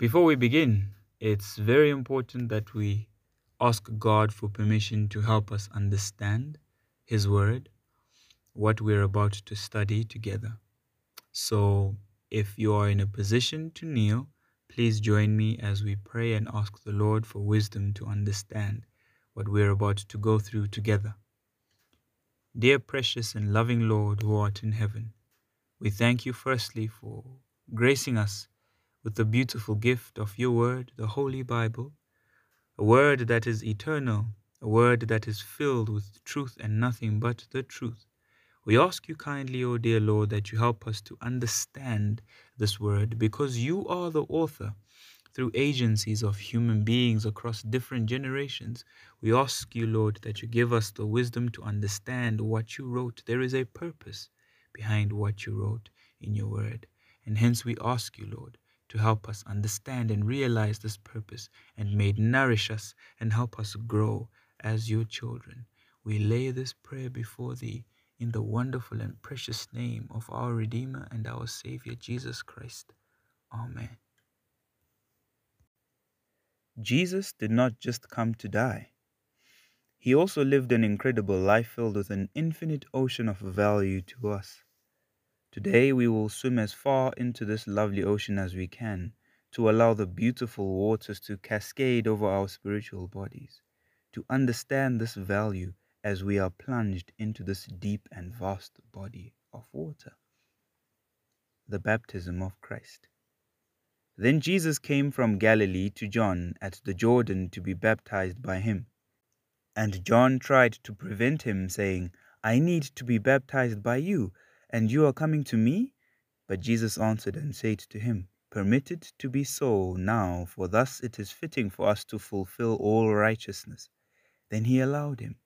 Before we begin, it's very important that we ask God for permission to help us understand His Word, what we're about to study together. So, if you are in a position to kneel, please join me as we pray and ask the Lord for wisdom to understand what we're about to go through together. Dear precious and loving Lord who art in heaven, we thank you firstly for gracing us with the beautiful gift of your word, the Holy Bible, a word that is eternal, a word that is filled with truth and nothing but the truth. We ask you kindly, O dear Lord, that you help us to understand this word because you are the author through agencies of human beings across different generations. We ask you, Lord, that you give us the wisdom to understand what you wrote. There is a purpose behind what you wrote in your word. And hence we ask you, Lord, to help us understand and realize this purpose and may nourish us and help us grow as your children. We lay this prayer before thee in the wonderful and precious name of our Redeemer and our Savior Jesus Christ. Amen. Jesus did not just come to die. He also lived an incredible life filled with an infinite ocean of value to us. Today we will swim as far into this lovely ocean as we can to allow the beautiful waters to cascade over our spiritual bodies, to understand this value as we are plunged into this deep and vast body of water. The baptism of Christ. Then Jesus came from Galilee to John at the Jordan to be baptized by him. And John tried to prevent him, saying, I need to be baptized by you and you are coming to me? But Jesus answered and said to him, Permit it to be so now, for thus it is fitting for us to fulfill all righteousness. Then he allowed him.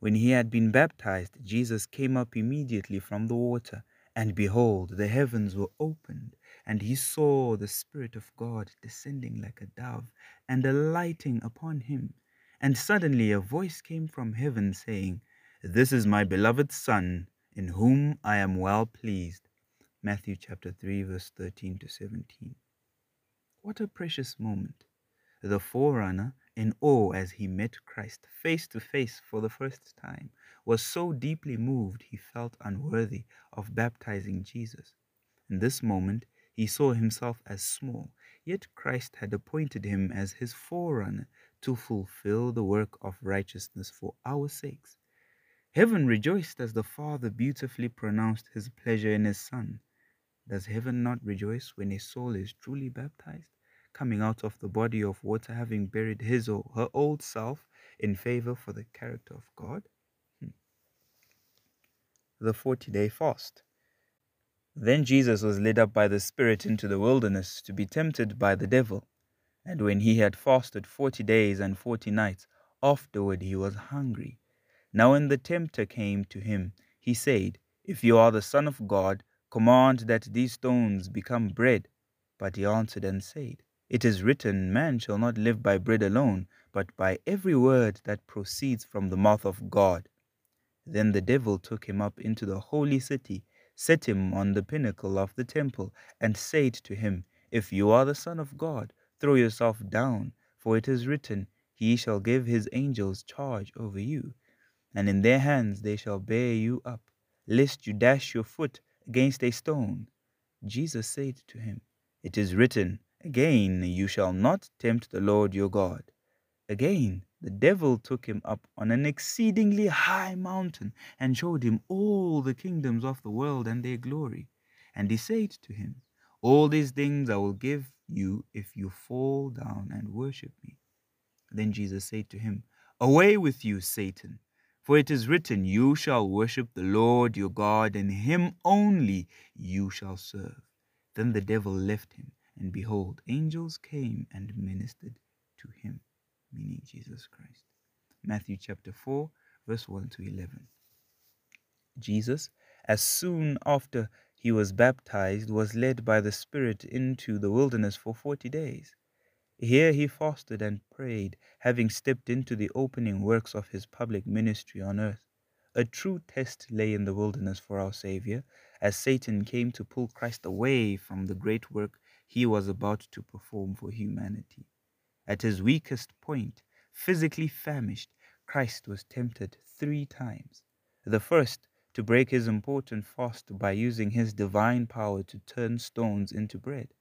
When he had been baptized, Jesus came up immediately from the water, and behold, the heavens were opened, and he saw the Spirit of God descending like a dove and alighting upon him. And suddenly a voice came from heaven saying, This is my beloved Son in whom I am well pleased. Matthew chapter 3, verse 13 to 17. What a precious moment. The forerunner, in awe as he met Christ face to face for the first time, was so deeply moved he felt unworthy of baptizing Jesus. In this moment, he saw himself as small, yet Christ had appointed him as his forerunner to fulfill the work of righteousness for our sakes. Heaven rejoiced as the Father beautifully pronounced his pleasure in his Son. Does heaven not rejoice when a soul is truly baptized, coming out of the body of water, having buried his or her old self in favor for the character of God? Hmm. The 40 day fast. Then Jesus was led up by the Spirit into the wilderness to be tempted by the devil. And when he had fasted forty days and forty nights, afterward he was hungry. Now when the tempter came to him, he said, If you are the Son of God, command that these stones become bread. But he answered and said, It is written, Man shall not live by bread alone, but by every word that proceeds from the mouth of God. Then the devil took him up into the holy city, set him on the pinnacle of the temple, and said to him, If you are the Son of God, throw yourself down, for it is written, He shall give his angels charge over you and in their hands they shall bear you up, lest you dash your foot against a stone. Jesus said to him, It is written, Again, you shall not tempt the Lord your God. Again, the devil took him up on an exceedingly high mountain and showed him all the kingdoms of the world and their glory. And he said to him, All these things I will give you if you fall down and worship me. Then Jesus said to him, Away with you, Satan for it is written, You shall worship the Lord your God, and him only you shall serve. Then the devil left him, and behold, angels came and ministered to him, meaning Jesus Christ. Matthew chapter 4, verse 1 to 11. Jesus, as soon after he was baptized, was led by the Spirit into the wilderness for forty days. Here he fasted and prayed, having stepped into the opening works of his public ministry on earth. A true test lay in the wilderness for our Saviour, as Satan came to pull Christ away from the great work he was about to perform for humanity. At his weakest point, physically famished, Christ was tempted three times. The first, to break his important fast by using his divine power to turn stones into bread.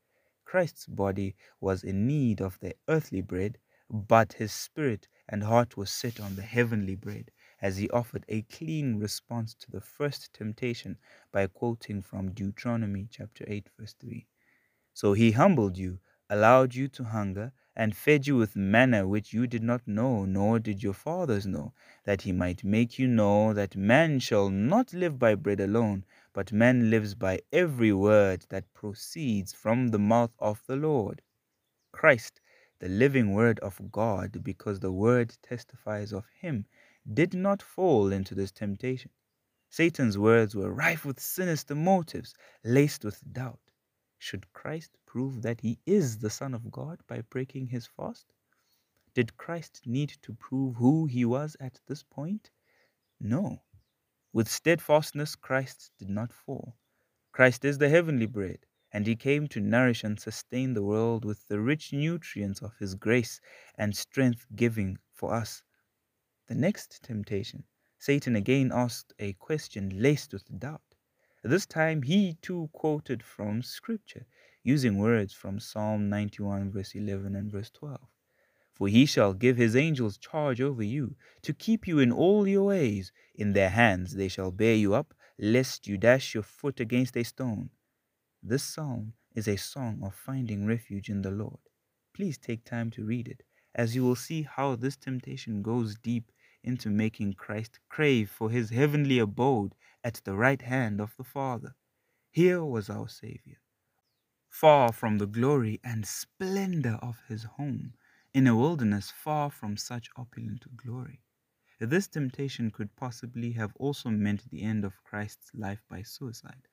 Christ's body was in need of the earthly bread, but his spirit and heart was set on the heavenly bread as he offered a clean response to the first temptation by quoting from Deuteronomy chapter 8 verse 3. So he humbled you, allowed you to hunger, and fed you with manna which you did not know, nor did your fathers know, that he might make you know that man shall not live by bread alone, but man lives by every word that proceeds from the mouth of the Lord. Christ, the living word of God, because the word testifies of him, did not fall into this temptation. Satan's words were rife with sinister motives, laced with doubt. Should Christ prove that he is the Son of God by breaking his fast? Did Christ need to prove who he was at this point? No. With steadfastness, Christ did not fall. Christ is the heavenly bread, and he came to nourish and sustain the world with the rich nutrients of his grace and strength giving for us. The next temptation, Satan again asked a question laced with doubt. This time he too quoted from Scripture, using words from Psalm 91, verse 11 and verse 12. For he shall give his angels charge over you, to keep you in all your ways. In their hands they shall bear you up, lest you dash your foot against a stone. This psalm is a song of finding refuge in the Lord. Please take time to read it, as you will see how this temptation goes deep into making Christ crave for his heavenly abode at the right hand of the Father. Here was our Saviour, far from the glory and splendor of his home, in a wilderness far from such opulent glory. This temptation could possibly have also meant the end of Christ's life by suicide,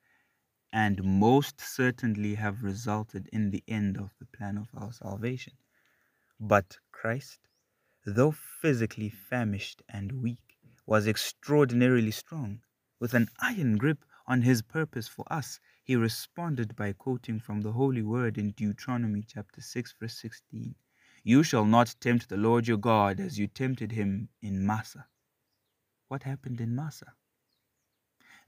and most certainly have resulted in the end of the plan of our salvation. But Christ though physically famished and weak, was extraordinarily strong. With an iron grip on his purpose for us, he responded by quoting from the Holy Word in Deuteronomy chapter 6, verse 16 You shall not tempt the Lord your God as you tempted him in Massah. What happened in Massah?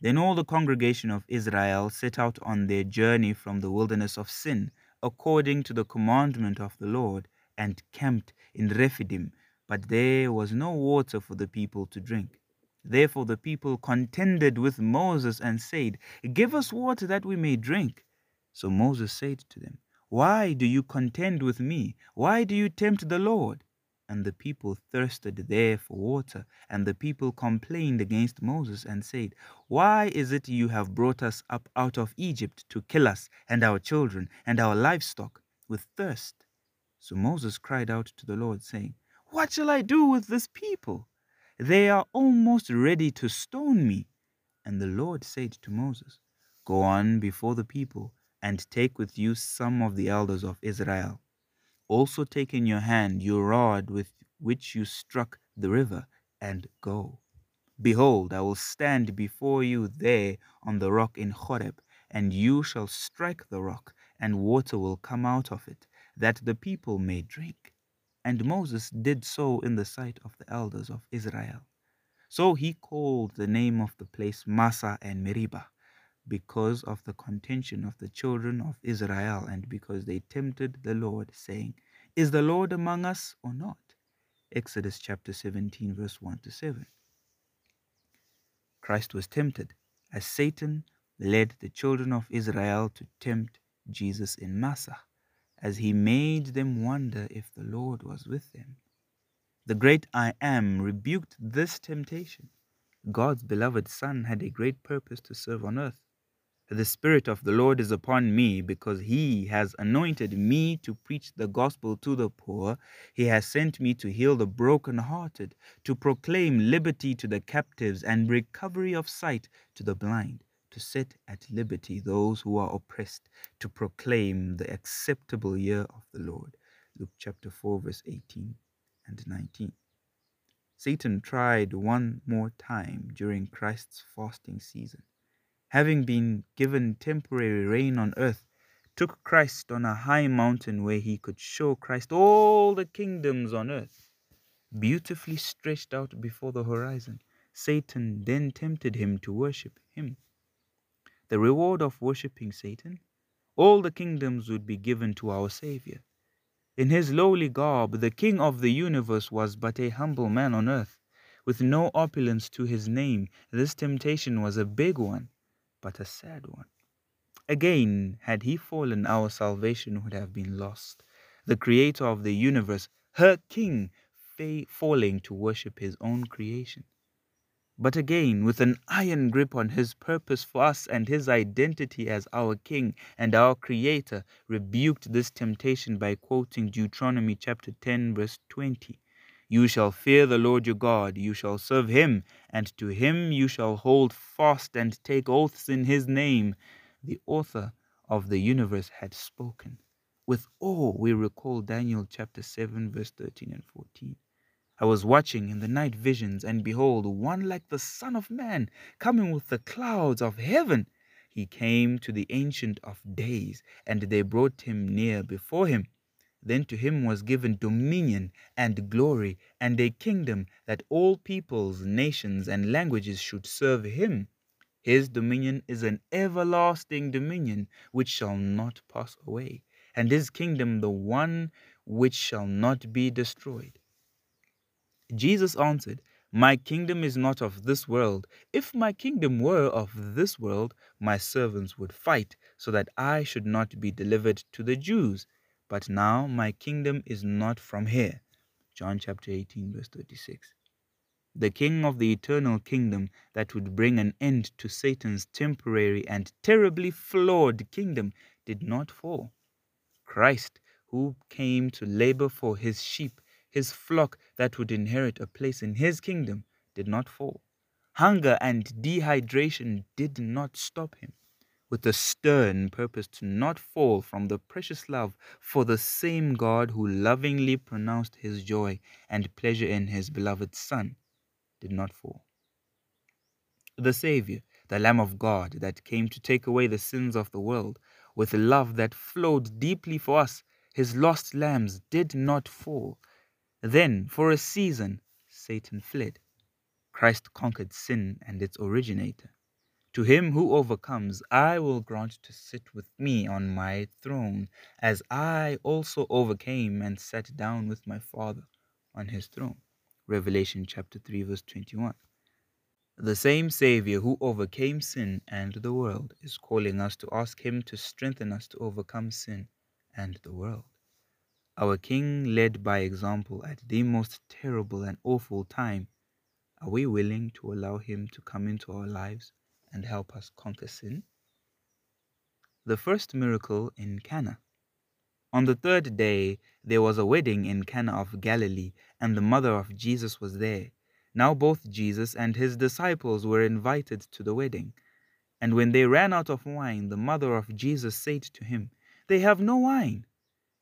Then all the congregation of Israel set out on their journey from the wilderness of sin, according to the commandment of the Lord, and camped in Rephidim, but there was no water for the people to drink. Therefore the people contended with Moses and said, Give us water that we may drink. So Moses said to them, Why do you contend with me? Why do you tempt the Lord? And the people thirsted there for water, and the people complained against Moses and said, Why is it you have brought us up out of Egypt to kill us and our children and our livestock with thirst? So Moses cried out to the Lord, saying, what shall I do with this people? They are almost ready to stone me. And the Lord said to Moses, Go on before the people, and take with you some of the elders of Israel. Also take in your hand your rod with which you struck the river, and go. Behold, I will stand before you there on the rock in Horeb, and you shall strike the rock, and water will come out of it, that the people may drink. And Moses did so in the sight of the elders of Israel. So he called the name of the place Massah and Meribah, because of the contention of the children of Israel, and because they tempted the Lord, saying, Is the Lord among us or not? Exodus chapter 17, verse 1 to 7. Christ was tempted as Satan led the children of Israel to tempt Jesus in Massah as he made them wonder if the Lord was with them. The great I Am rebuked this temptation. God's beloved Son had a great purpose to serve on earth. The Spirit of the Lord is upon me because He has anointed me to preach the gospel to the poor. He has sent me to heal the brokenhearted, to proclaim liberty to the captives and recovery of sight to the blind, to set at liberty those who are oppressed, to proclaim the acceptable year of the Lord. Luke chapter 4, verse 18 and 19. Satan tried one more time during Christ's fasting season. Having been given temporary reign on earth, took Christ on a high mountain where he could show Christ all the kingdoms on earth, beautifully stretched out before the horizon. Satan then tempted him to worship him. The reward of worshipping Satan? All the kingdoms would be given to our Savior. In his lowly garb, the King of the universe was but a humble man on earth, with no opulence to his name. This temptation was a big one, but a sad one. Again, had he fallen, our salvation would have been lost. The creator of the universe, her king, falling to worship his own creation. But again, with an iron grip on his purpose for us and his identity as our King and our Creator, rebuked this temptation by quoting Deuteronomy chapter 10, verse 20. You shall fear the Lord your God, you shall serve him, and to him you shall hold fast and take oaths in his name. The author of the universe had spoken. With awe, we recall Daniel chapter 7, verse 13 and 14. I was watching in the night visions, and behold, one like the Son of Man, coming with the clouds of heaven. He came to the Ancient of Days, and they brought him near before him. Then to him was given dominion and glory and a kingdom that all peoples, nations, and languages should serve him. His dominion is an everlasting dominion which shall not pass away, and his kingdom the one which shall not be destroyed. Jesus answered, My kingdom is not of this world. If my kingdom were of this world, my servants would fight, so that I should not be delivered to the Jews. But now my kingdom is not from here. John chapter 18, verse 36. The king of the eternal kingdom that would bring an end to Satan's temporary and terribly flawed kingdom did not fall. Christ, who came to labor for his sheep, his flock that would inherit a place in his kingdom did not fall. Hunger and dehydration did not stop him, with a stern purpose to not fall from the precious love for the same God who lovingly pronounced his joy and pleasure in his beloved Son did not fall. The Savior, the Lamb of God that came to take away the sins of the world, with love that flowed deeply for us, his lost lambs did not fall then, for a season, Satan fled. Christ conquered sin and its originator. To him who overcomes, I will grant to sit with me on my throne, as I also overcame and sat down with my Father on his throne. Revelation chapter 3, verse 21. The same Savior who overcame sin and the world is calling us to ask him to strengthen us to overcome sin and the world. Our King led by example at the most terrible and awful time. Are we willing to allow Him to come into our lives and help us conquer sin? The first miracle in Cana. On the third day, there was a wedding in Cana of Galilee, and the mother of Jesus was there. Now both Jesus and his disciples were invited to the wedding. And when they ran out of wine, the mother of Jesus said to him, They have no wine.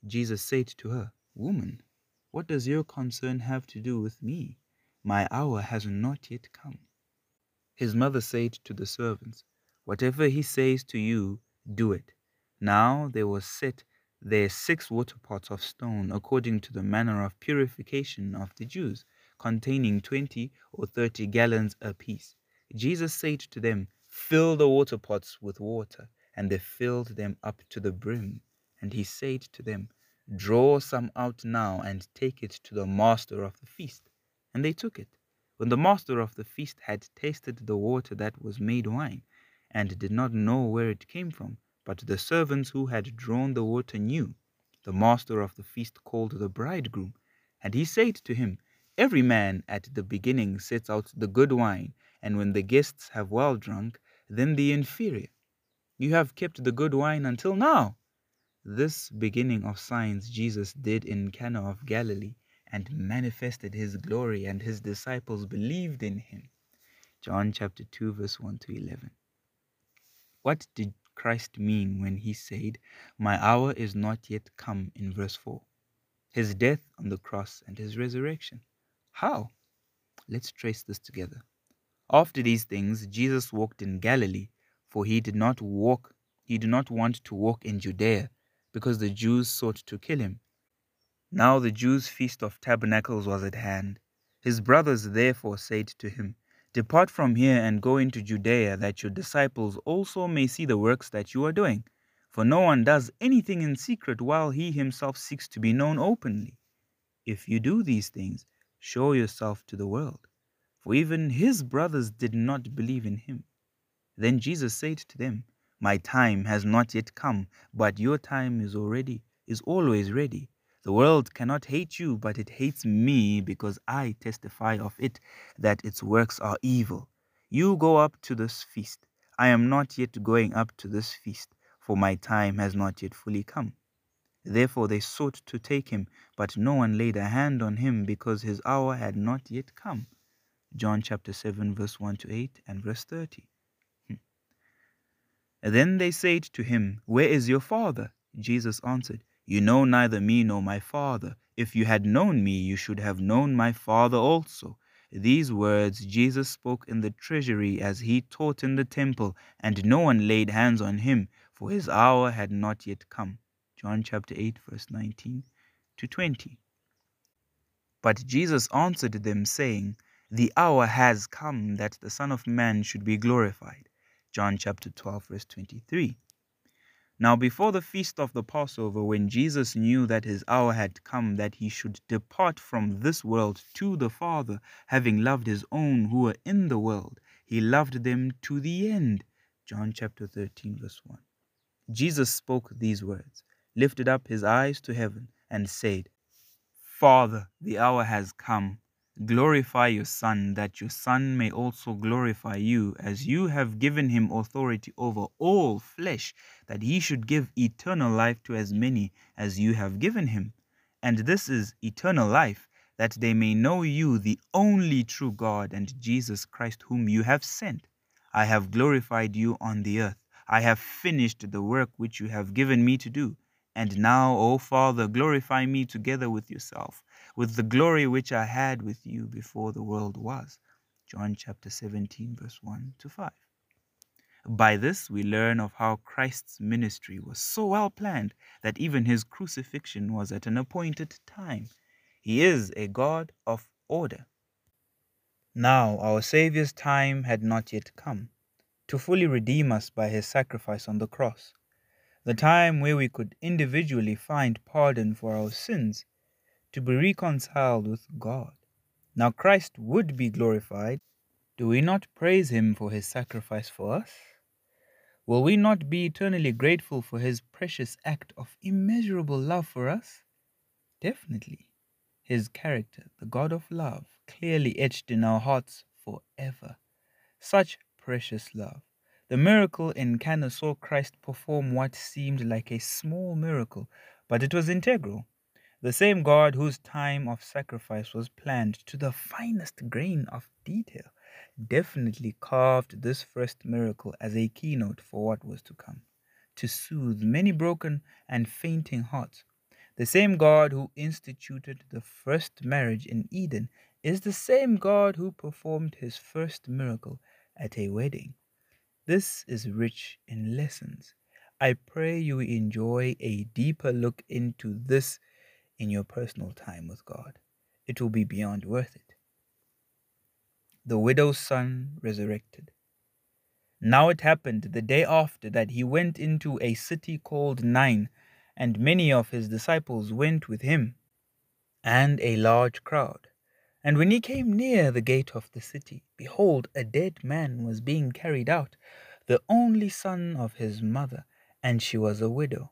Jesus said to her, Woman, what does your concern have to do with me? My hour has not yet come. His mother said to the servants, Whatever he says to you, do it. Now there was set there six water pots of stone, according to the manner of purification of the Jews, containing twenty or thirty gallons apiece. Jesus said to them, Fill the water pots with water. And they filled them up to the brim. And he said to them, Draw some out now and take it to the master of the feast. And they took it. When the master of the feast had tasted the water that was made wine, and did not know where it came from, but the servants who had drawn the water knew, the master of the feast called the bridegroom, and he said to him, Every man at the beginning sets out the good wine, and when the guests have well drunk, then the inferior. You have kept the good wine until now. This beginning of signs Jesus did in Cana of Galilee and manifested his glory, and his disciples believed in him. John chapter 2, verse 1 to 11. What did Christ mean when he said, My hour is not yet come in verse 4? His death on the cross and his resurrection. How? Let's trace this together. After these things, Jesus walked in Galilee, for he did not walk he did not want to walk in Judea, because the Jews sought to kill him. Now the Jews' feast of tabernacles was at hand. His brothers therefore said to him, Depart from here and go into Judea, that your disciples also may see the works that you are doing. For no one does anything in secret while he himself seeks to be known openly. If you do these things, show yourself to the world. For even his brothers did not believe in him. Then Jesus said to them, My time has not yet come, but your time is already, is always ready. The world cannot hate you, but it hates me because I testify of it that its works are evil. You go up to this feast. I am not yet going up to this feast for my time has not yet fully come. Therefore they sought to take him, but no one laid a hand on him because his hour had not yet come. John chapter 7, verse 1 to 8 and verse 30. Hmm. Then they said to him, Where is your father? Jesus answered, You know neither me nor my father. If you had known me, you should have known my father also. These words Jesus spoke in the treasury as he taught in the temple, and no one laid hands on him for his hour had not yet come. John chapter 8, verse 19 to 20. But Jesus answered them, saying, The hour has come that the Son of Man should be glorified. John chapter 12, verse 23. Now, before the feast of the Passover, when Jesus knew that his hour had come that he should depart from this world to the Father, having loved his own who were in the world, he loved them to the end. John chapter 13, verse 1. Jesus spoke these words, lifted up his eyes to heaven, and said, Father, the hour has come. Glorify your Son, that your Son may also glorify you, as you have given him authority over all flesh, that he should give eternal life to as many as you have given him. And this is eternal life, that they may know you, the only true God, and Jesus Christ, whom you have sent. I have glorified you on the earth. I have finished the work which you have given me to do. And now, O Father, glorify me together with yourself, with the glory which I had with you before the world was. John chapter 17, verse 1 to 5. By this, we learn of how Christ's ministry was so well planned that even his crucifixion was at an appointed time. He is a God of order. Now, our Saviour's time had not yet come to fully redeem us by his sacrifice on the cross, the time where we could individually find pardon for our sins, to be reconciled with God. Now Christ would be glorified. Do we not praise him for his sacrifice for us? Will we not be eternally grateful for his precious act of immeasurable love for us? Definitely. His character, the God of love, clearly etched in our hearts forever. Such precious love. The miracle in Cana saw Christ perform what seemed like a small miracle, but it was integral. The same God whose time of sacrifice was planned to the finest grain of detail definitely carved this first miracle as a keynote for what was to come, to soothe many broken and fainting hearts. The same God who instituted the first marriage in Eden is the same God who performed his first miracle at a wedding. This is rich in lessons. I pray you enjoy a deeper look into this in your personal time with God. It will be beyond worth it. The widow's son resurrected. Now it happened the day after that he went into a city called Nain, and many of his disciples went with him, and a large crowd. And when he came near the gate of the city, behold, a dead man was being carried out, the only son of his mother, and she was a widow.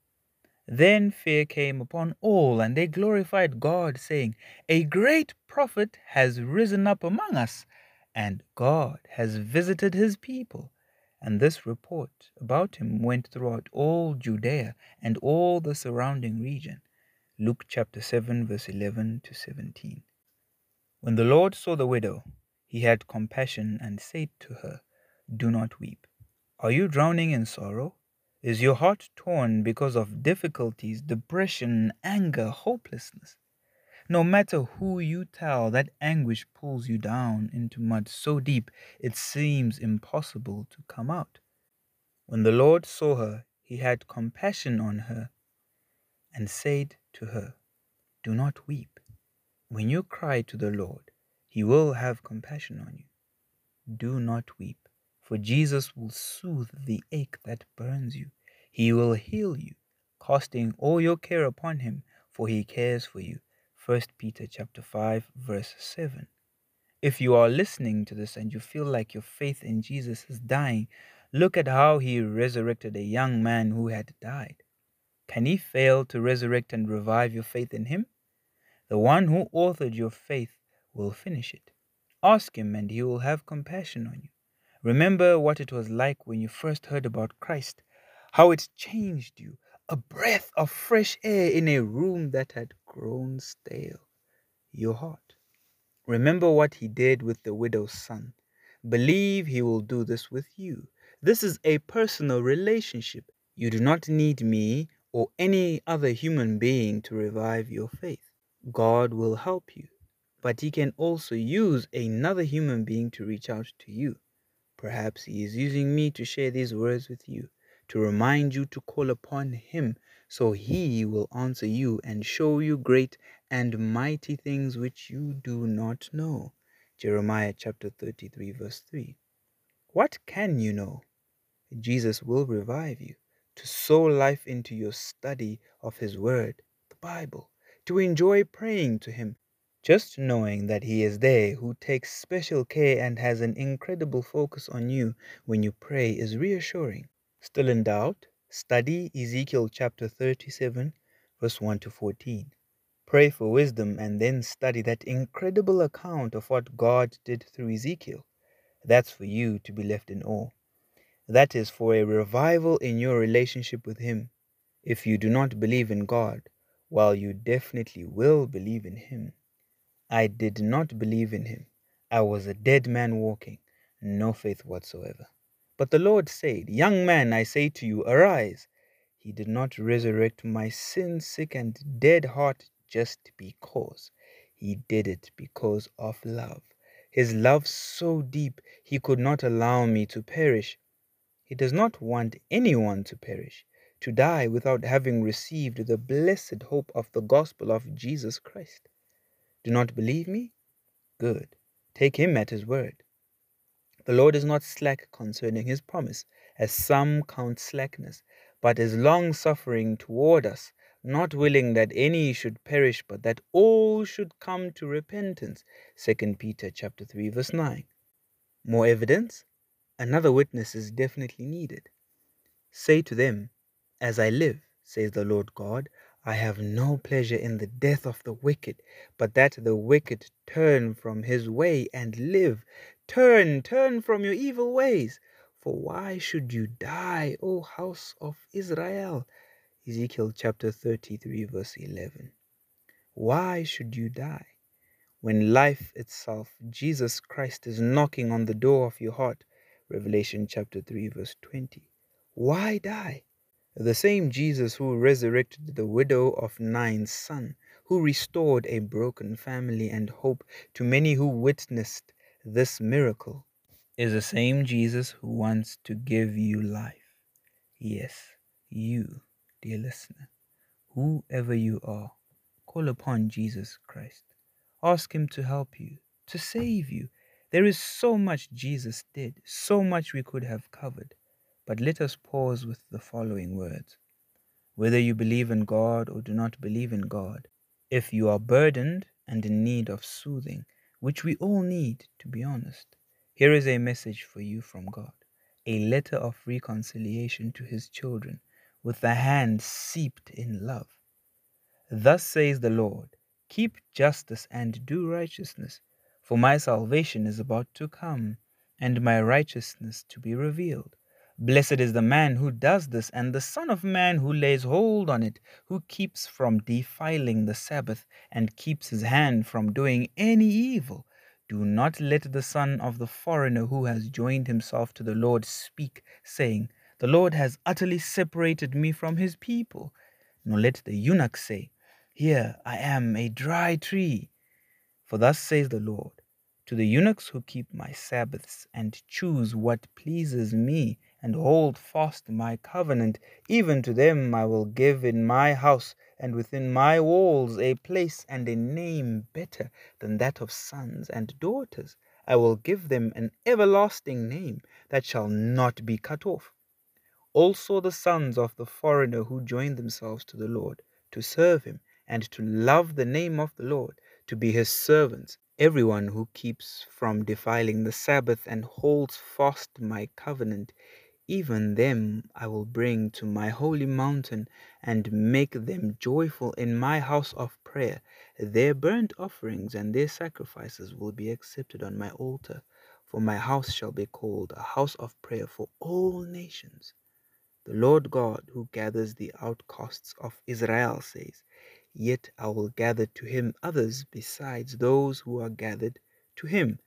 Then fear came upon all, and they glorified God, saying, A great prophet has risen up among us, and God has visited his people. And this report about him went throughout all Judea and all the surrounding region. Luke chapter 7, verse 11 to 17. When the Lord saw the widow, he had compassion and said to her, Do not weep. Are you drowning in sorrow? Is your heart torn because of difficulties, depression, anger, hopelessness? No matter who you tell, that anguish pulls you down into mud so deep it seems impossible to come out. When the Lord saw her, he had compassion on her and said to her, Do not weep. When you cry to the Lord, he will have compassion on you. Do not weep for Jesus will soothe the ache that burns you. He will heal you, casting all your care upon him, for he cares for you. 1 Peter chapter 5 verse 7. If you are listening to this and you feel like your faith in Jesus is dying, look at how he resurrected a young man who had died. Can he fail to resurrect and revive your faith in him? The one who authored your faith will finish it. Ask him and he will have compassion on you. Remember what it was like when you first heard about Christ, how it changed you, a breath of fresh air in a room that had grown stale. Your heart. Remember what he did with the widow's son. Believe he will do this with you. This is a personal relationship. You do not need me or any other human being to revive your faith. God will help you, but he can also use another human being to reach out to you. Perhaps He is using me to share these words with you, to remind you to call upon Him, so He will answer you and show you great and mighty things which you do not know. Jeremiah chapter 33, verse 3. What can you know? Jesus will revive you to sow life into your study of His Word, the Bible, to enjoy praying to Him, just knowing that He is there who takes special care and has an incredible focus on you when you pray is reassuring. Still in doubt? Study Ezekiel chapter 37, verse 1 to 14. Pray for wisdom and then study that incredible account of what God did through Ezekiel. That's for you to be left in awe. That is for a revival in your relationship with Him. If you do not believe in God, while you definitely will believe in Him, I did not believe in him. I was a dead man walking, no faith whatsoever. But the Lord said, Young man, I say to you, arise. He did not resurrect my sin sick and dead heart just because. He did it because of love. His love so deep, he could not allow me to perish. He does not want anyone to perish, to die without having received the blessed hope of the gospel of Jesus Christ. Do not believe me? Good. Take him at his word. The Lord is not slack concerning his promise, as some count slackness, but is long suffering toward us, not willing that any should perish, but that all should come to repentance. 2 Peter chapter 3, verse 9. More evidence? Another witness is definitely needed. Say to them, As I live, says the Lord God, I have no pleasure in the death of the wicked, but that the wicked turn from his way and live. Turn, turn from your evil ways. For why should you die, O house of Israel? Ezekiel chapter 33, verse 11. Why should you die? When life itself, Jesus Christ, is knocking on the door of your heart. Revelation chapter 3, verse 20. Why die? The same Jesus who resurrected the widow of Nain's son, who restored a broken family and hope to many who witnessed this miracle, is the same Jesus who wants to give you life. Yes, you, dear listener, whoever you are, call upon Jesus Christ. Ask Him to help you, to save you. There is so much Jesus did, so much we could have covered. But let us pause with the following words. Whether you believe in God or do not believe in God, if you are burdened and in need of soothing, which we all need, to be honest, here is a message for you from God, a letter of reconciliation to his children, with the hand seeped in love. Thus says the Lord, keep justice and do righteousness, for my salvation is about to come, and my righteousness to be revealed. Blessed is the man who does this, and the Son of Man who lays hold on it, who keeps from defiling the Sabbath, and keeps his hand from doing any evil. Do not let the son of the foreigner who has joined himself to the Lord speak, saying, The Lord has utterly separated me from his people. Nor let the eunuch say, Here I am a dry tree. For thus says the Lord, To the eunuchs who keep my Sabbaths, and choose what pleases me, and hold fast my covenant, even to them I will give in my house and within my walls a place and a name better than that of sons and daughters. I will give them an everlasting name that shall not be cut off. Also the sons of the foreigner who join themselves to the Lord, to serve him, and to love the name of the Lord, to be his servants. Everyone who keeps from defiling the Sabbath and holds fast my covenant, even them I will bring to my holy mountain and make them joyful in my house of prayer. Their burnt offerings and their sacrifices will be accepted on my altar, for my house shall be called a house of prayer for all nations. The Lord God, who gathers the outcasts of Israel, says, Yet I will gather to him others besides those who are gathered to him.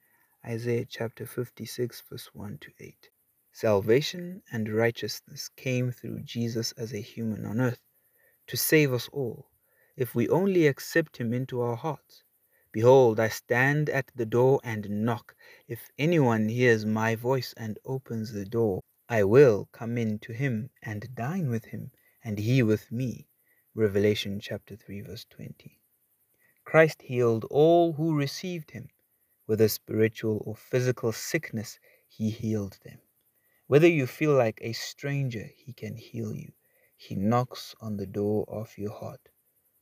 Isaiah chapter 56, verse 1 to 8. Salvation and righteousness came through Jesus as a human on earth to save us all, if we only accept him into our hearts. Behold, I stand at the door and knock. If anyone hears my voice and opens the door, I will come in to him and dine with him, and he with me. Revelation chapter 3, verse 20. Christ healed all who received him. Whether spiritual or physical sickness, he healed them. Whether you feel like a stranger, He can heal you. He knocks on the door of your heart.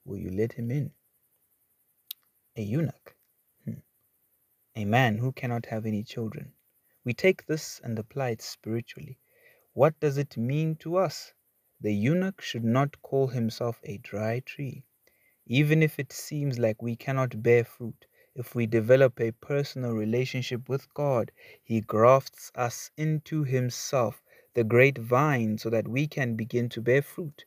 Will you let Him in? A eunuch. Hmm. A man who cannot have any children. We take this and apply it spiritually. What does it mean to us? The eunuch should not call himself a dry tree. Even if it seems like we cannot bear fruit, if we develop a personal relationship with God, He grafts us into Himself, the great vine, so that we can begin to bear fruit.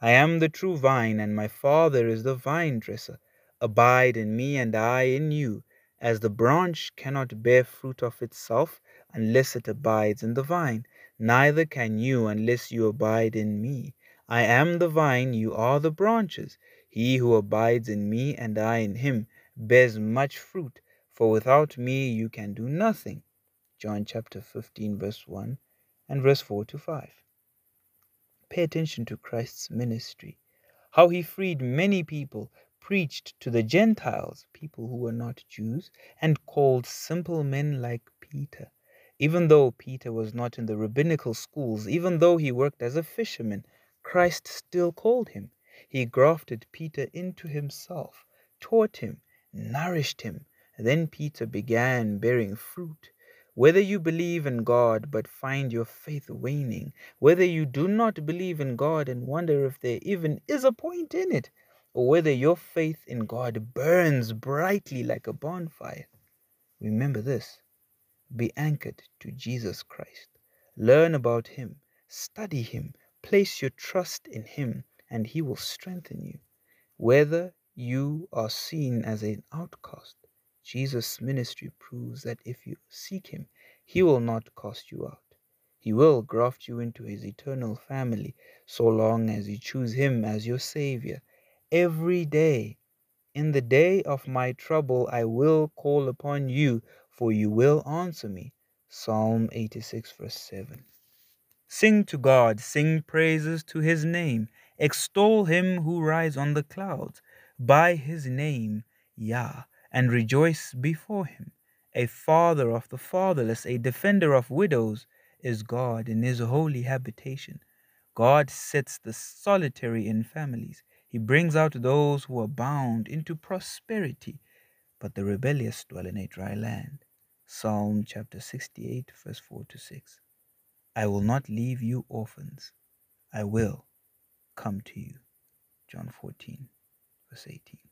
I am the true vine, and my Father is the vine dresser. Abide in me, and I in you. As the branch cannot bear fruit of itself unless it abides in the vine, neither can you unless you abide in me. I am the vine, you are the branches. He who abides in me, and I in him, bears much fruit, for without me you can do nothing. John chapter 15, verse 1 and verse 4 to 5. Pay attention to Christ's ministry, how he freed many people, preached to the Gentiles, people who were not Jews, and called simple men like Peter. Even though Peter was not in the rabbinical schools, even though he worked as a fisherman, Christ still called him. He grafted Peter into himself, taught him, nourished him. Then Peter began bearing fruit. Whether you believe in God but find your faith waning, whether you do not believe in God and wonder if there even is a point in it, or whether your faith in God burns brightly like a bonfire, remember this be anchored to Jesus Christ. Learn about Him, study Him, place your trust in Him, and He will strengthen you. Whether you are seen as an outcast. Jesus' ministry proves that if you seek Him, He will not cast you out. He will graft you into His eternal family so long as you choose Him as your Savior. Every day, in the day of my trouble, I will call upon you, for you will answer me. Psalm 86, verse 7. Sing to God, sing praises to His name, extol Him who rides on the clouds by his name, Yah, and rejoice before him. A father of the fatherless, a defender of widows, is God in his holy habitation. God sets the solitary in families. He brings out those who are bound into prosperity, but the rebellious dwell in a dry land. Psalm chapter 68, verse 4 to 6. I will not leave you orphans. I will come to you. John 14 verse 18.